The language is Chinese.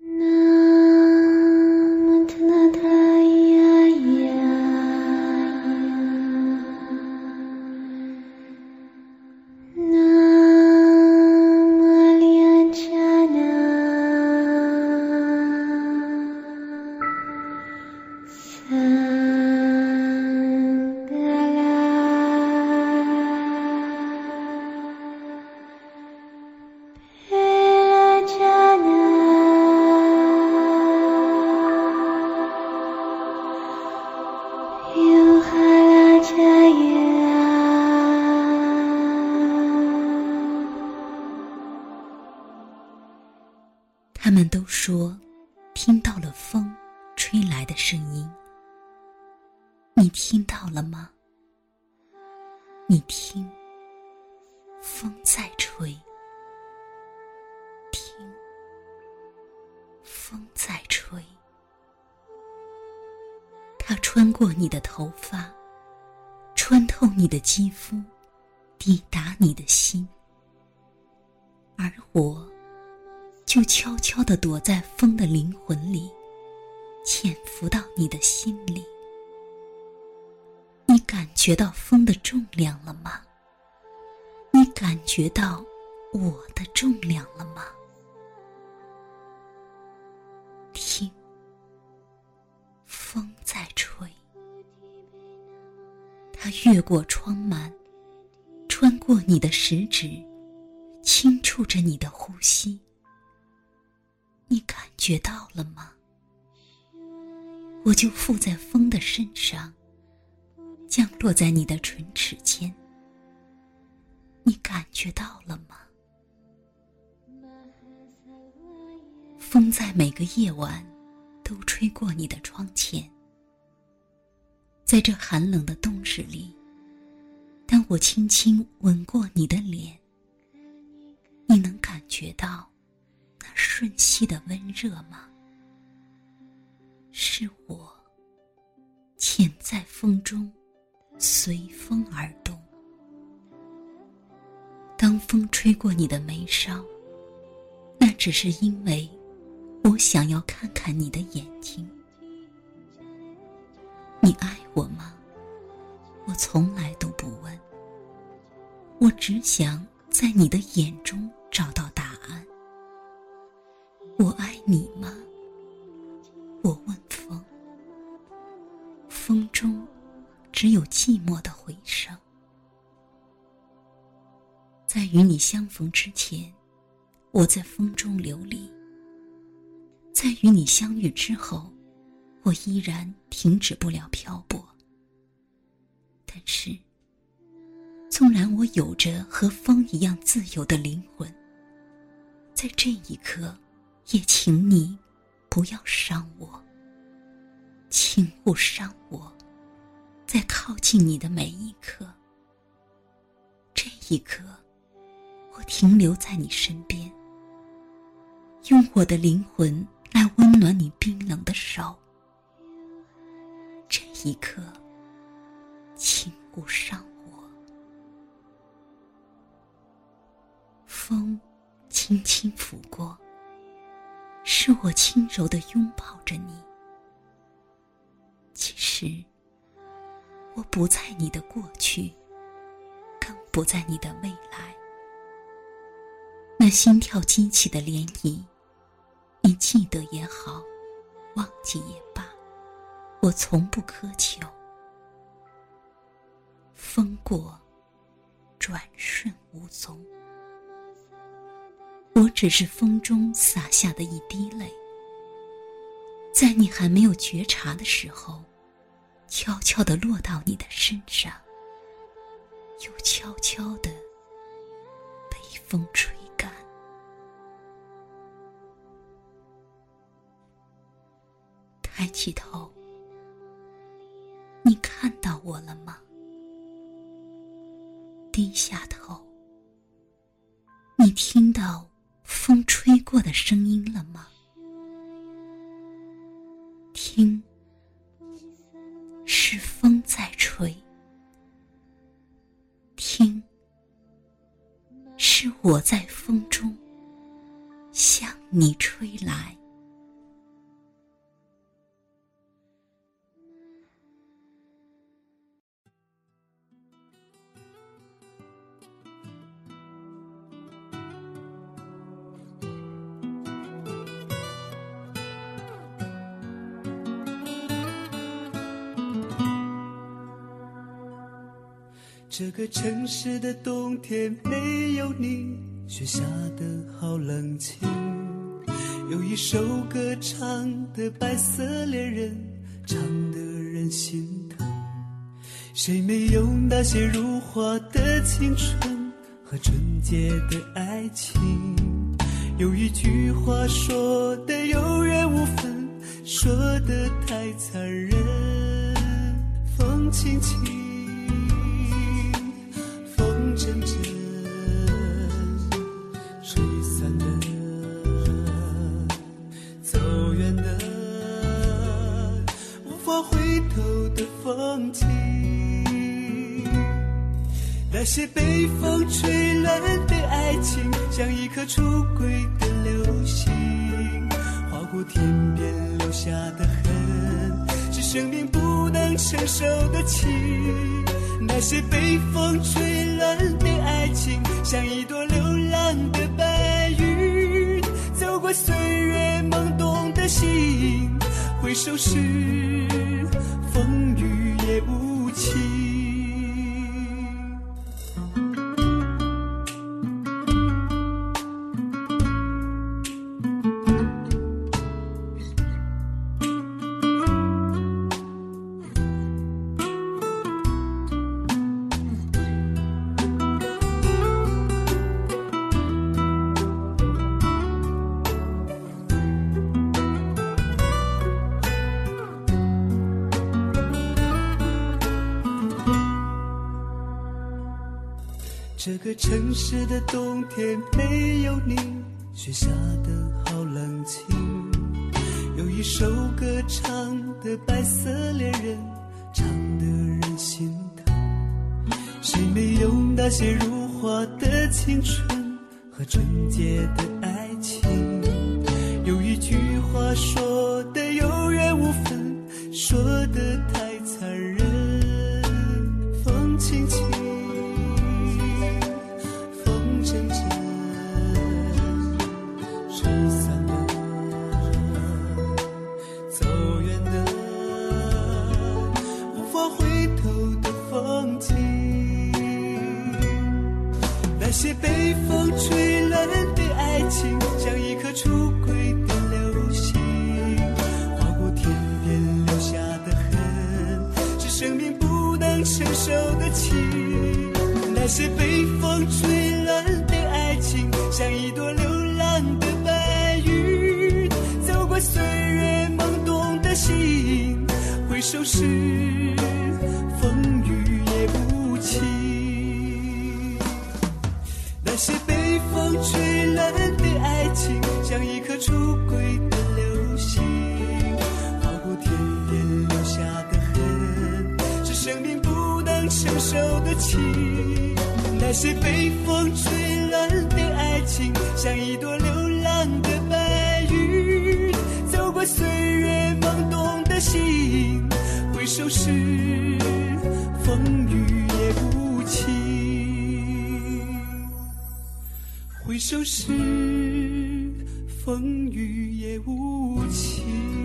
No. 说，听到了风吹来的声音。你听到了吗？你听，风在吹，听，风在吹，它穿过你的头发，穿透你的肌肤，抵达你的心，而我。就悄悄地躲在风的灵魂里，潜伏到你的心里。你感觉到风的重量了吗？你感觉到我的重量了吗？听，风在吹，它越过窗幔，穿过你的食指，轻触着你的呼吸。你感觉到了吗？我就附在风的身上，降落在你的唇齿间。你感觉到了吗？风在每个夜晚都吹过你的窗前，在这寒冷的冬日里，当我轻轻吻过你的脸，你能感觉到？瞬息的温热吗？是我潜在风中，随风而动。当风吹过你的眉梢，那只是因为我想要看看你的眼睛。你爱我吗？我从来都不问。我只想在你的眼中找到。我爱你吗？我问风。风中只有寂寞的回声。在与你相逢之前，我在风中流离；在与你相遇之后，我依然停止不了漂泊。但是，纵然我有着和风一样自由的灵魂，在这一刻。也请你不要伤我，请勿伤我，在靠近你的每一刻。这一刻，我停留在你身边，用我的灵魂来温暖你冰冷的手。这一刻，请勿伤我。风轻轻拂过。是我轻柔的拥抱着你。其实，我不在你的过去，更不在你的未来。那心跳激起的涟漪，你记得也好，忘记也罢，我从不苛求。风过，转瞬无踪。我只是风中洒下的一滴泪，在你还没有觉察的时候，悄悄地落到你的身上，又悄悄地被风吹干。抬起头，你看到我了吗？低下头，你听到？风吹过的声音了吗？听，是风在吹。听，是我在风中向你吹来。这个城市的冬天没有你，雪下的好冷清。有一首歌唱的白色恋人，唱得人心疼。谁没有那些如花的青春和纯洁的爱情？有一句话说的有缘无分，说的太残忍。风轻轻，阵阵，吹散了，走远了，无法回头的风景。那些被风吹乱的爱情，像一颗出轨的流星，划过天边留下的痕，是生命不不能承受得起。那些被风吹乱的爱情，像一朵流浪的白云，走过岁月懵懂的心，回首时，风雨也无情。这个城市的冬天没有你，雪下的好冷清。有一首歌唱的白色恋人，唱的人心疼。谁没有那些如花的青春和纯洁的承受的情。那些被风吹乱的爱情，像一朵流浪的白云，走过岁月懵懂的心，回首时，风雨也无情。那些被风吹乱的爱情，像一颗触受的起。那些被风吹乱的爱情，像一朵流浪的白云，走过岁月懵懂的心，回首时，风雨也无情。回首时，风雨也无情。